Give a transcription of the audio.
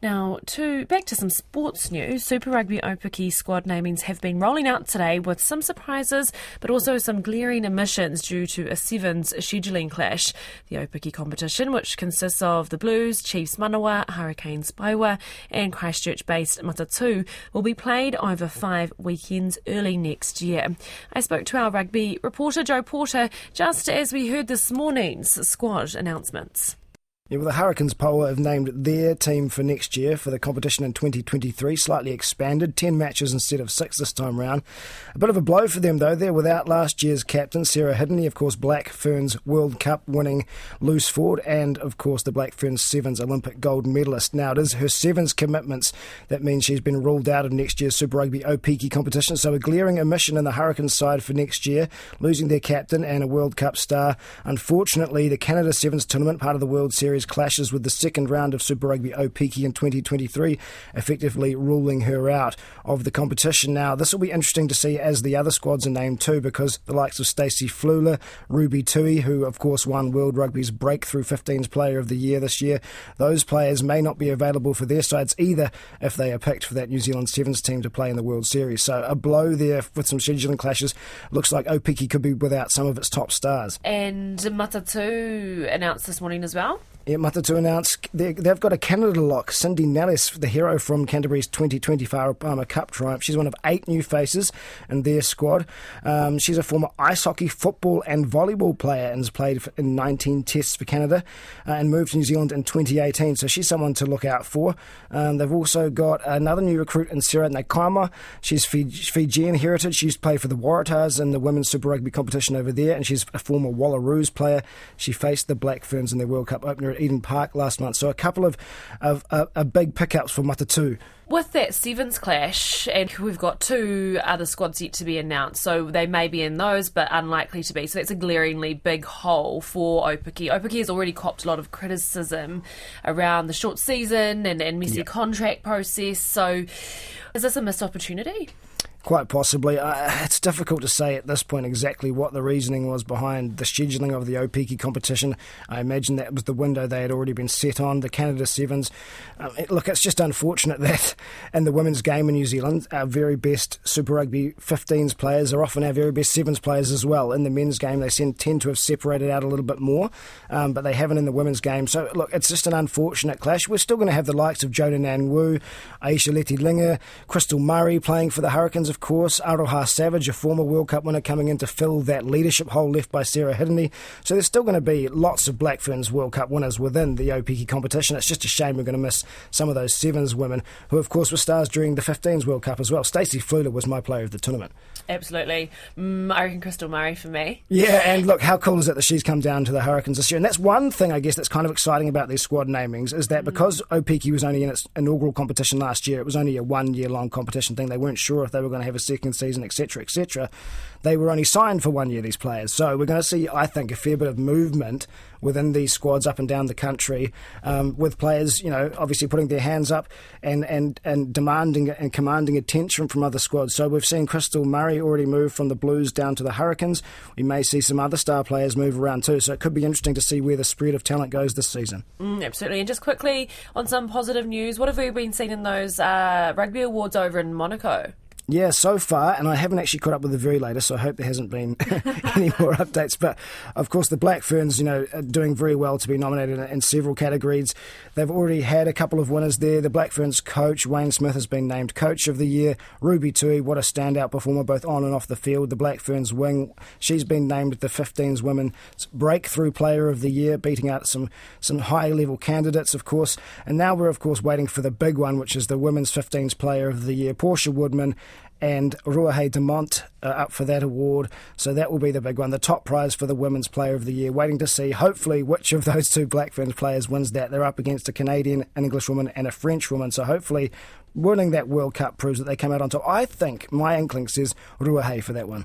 Now, to back to some sports news, Super Rugby Aupiki squad namings have been rolling out today with some surprises, but also some glaring omissions due to a Sevens scheduling clash. The Aupiki competition, which consists of the Blues, Chiefs Manawa, Hurricanes Poua, and Christchurch-based Matatu, will be played over five weekends early next year. I spoke to our rugby reporter Joe Porter just as we heard this morning's squad announcements. Yeah, well, the Hurricanes Poua have named their team for next year for the competition in 2023, slightly expanded, 10 matches instead of 6 this time round. A bit of a blow for them, though. They're without last year's captain, Sarah Hirini, of course, Black Ferns World Cup winning loose forward, and, of course, the Black Ferns Sevens Olympic gold medalist. Now, it is her Sevens commitments that means she's been ruled out of next year's Super Rugby Aupiki competition, so a glaring omission in the Hurricanes side for next year, losing their captain and a World Cup star. Unfortunately, the Canada Sevens tournament, part of the World Series, series clashes with the second round of Super Rugby Aupiki in 2023, effectively ruling her out of the competition. Now, this will be interesting to see as the other squads are named too, because the likes of Stacey Fluhler, Ruby Tui, who of course won World Rugby's Breakthrough 15s Player of the Year this year, those players may not be available for their sides either if they are picked for that New Zealand Sevens team to play in the World Series. So a blow there with some scheduling clashes. Looks like Aupiki could be without some of its top stars. And Matatu announced this morning as well yeah, Matatu announced they've got a Canada lock. Cindy Nelles, the hero from Canterbury's 2020 Farah Palmer Cup triumph. She's one of eight new faces in their squad. Um, she's a former ice hockey, football, and volleyball player and has played in 19 tests for Canada uh, and moved to New Zealand in 2018. So she's someone to look out for. Um, they've also got another new recruit in Sera Naiqama. She's Fijian heritage. She's played for the Waratahs in the Women's Super Rugby competition over there, and she's a former Wallaroos player. She faced the Black Ferns in their World Cup opener Eden Park last month. So a couple of, of, of, of big pickups for Matatu. With that Sevens clash, and we've got two other squads yet to be announced, so they may be in those, but unlikely to be. So that's a glaringly big hole for Aupiki. Aupiki has already copped a lot of criticism around the short season and, and messy yep. contract process. So is this a missed opportunity? Quite possibly. Uh, it's difficult to say at this point exactly what the reasoning was behind the scheduling of the Aupiki competition. I imagine that was the window they had already been set on. The Canada Sevens. Um, it, look, it's just unfortunate that in the women's game in New Zealand, our very best Super Rugby 15s players are often our very best Sevens players as well. In the men's game, they tend to have separated out a little bit more, um, but they haven't in the women's game. So, look, it's just an unfortunate clash. We're still going to have the likes of Jodie Wu, Aisha Leti Linger, Krystal Murray playing for the Hurricanes, of of course, Aroha Savage, a former World Cup winner, coming in to fill that leadership hole left by Sarah Hirini. So there's still going to be lots of Black Ferns World Cup winners within the Aupiki competition. It's just a shame we're going to miss some of those Sevens women who, of course, were stars during the 15s World Cup as well. Stacey Fluhler was my player of the tournament. Absolutely. Mm, I reckon Krystal Murray for me. Yeah, and look, how cool is it that she's come down to the Hurricanes this year? And that's one thing, I guess, that's kind of exciting about these squad namings is that mm. because Aupiki was only in its inaugural competition last year, it was only a one year long competition thing. They weren't sure if they were going to have a second season etc., etc. They were only signed for one year, these players. So we're going to see, I think, a fair bit of movement within these squads up and down the country, um, with players, you know, obviously putting their hands up and, and, and demanding and commanding attention from other squads. So we've seen Krystal Murray already move from the Blues down to the Hurricanes. We may see some other star players move around too. So it could be interesting to see where the spread of talent goes this season. Mm, absolutely. And just quickly on some positive news, what have we been seeing in those uh, rugby awards over in Monaco? Yeah, so far, and I haven't actually caught up with the very latest, so I hope there hasn't been any more updates. But of course, the Black Ferns, you know, are doing very well to be nominated in several categories. They've already had a couple of winners there. The Black Ferns coach, Wayne Smith, has been named Coach of the Year. Ruby Tui, what a standout performer both on and off the field. The Black Ferns wing, she's been named the 15s Women's Breakthrough Player of the Year, beating out some, some high level candidates, of course. And now we're, of course, waiting for the big one, which is the Women's 15s Player of the Year. Portia Woodman and Ruahei Demont uh, up for that award. So that will be the big one, the top prize for the Women's Player of the Year. Waiting to see, hopefully, which of those two Black Ferns players wins that. They're up against a Canadian, an English woman, and a French woman. So hopefully, winning that World Cup proves that they come out on top. I think my inkling says Ruahei for that one.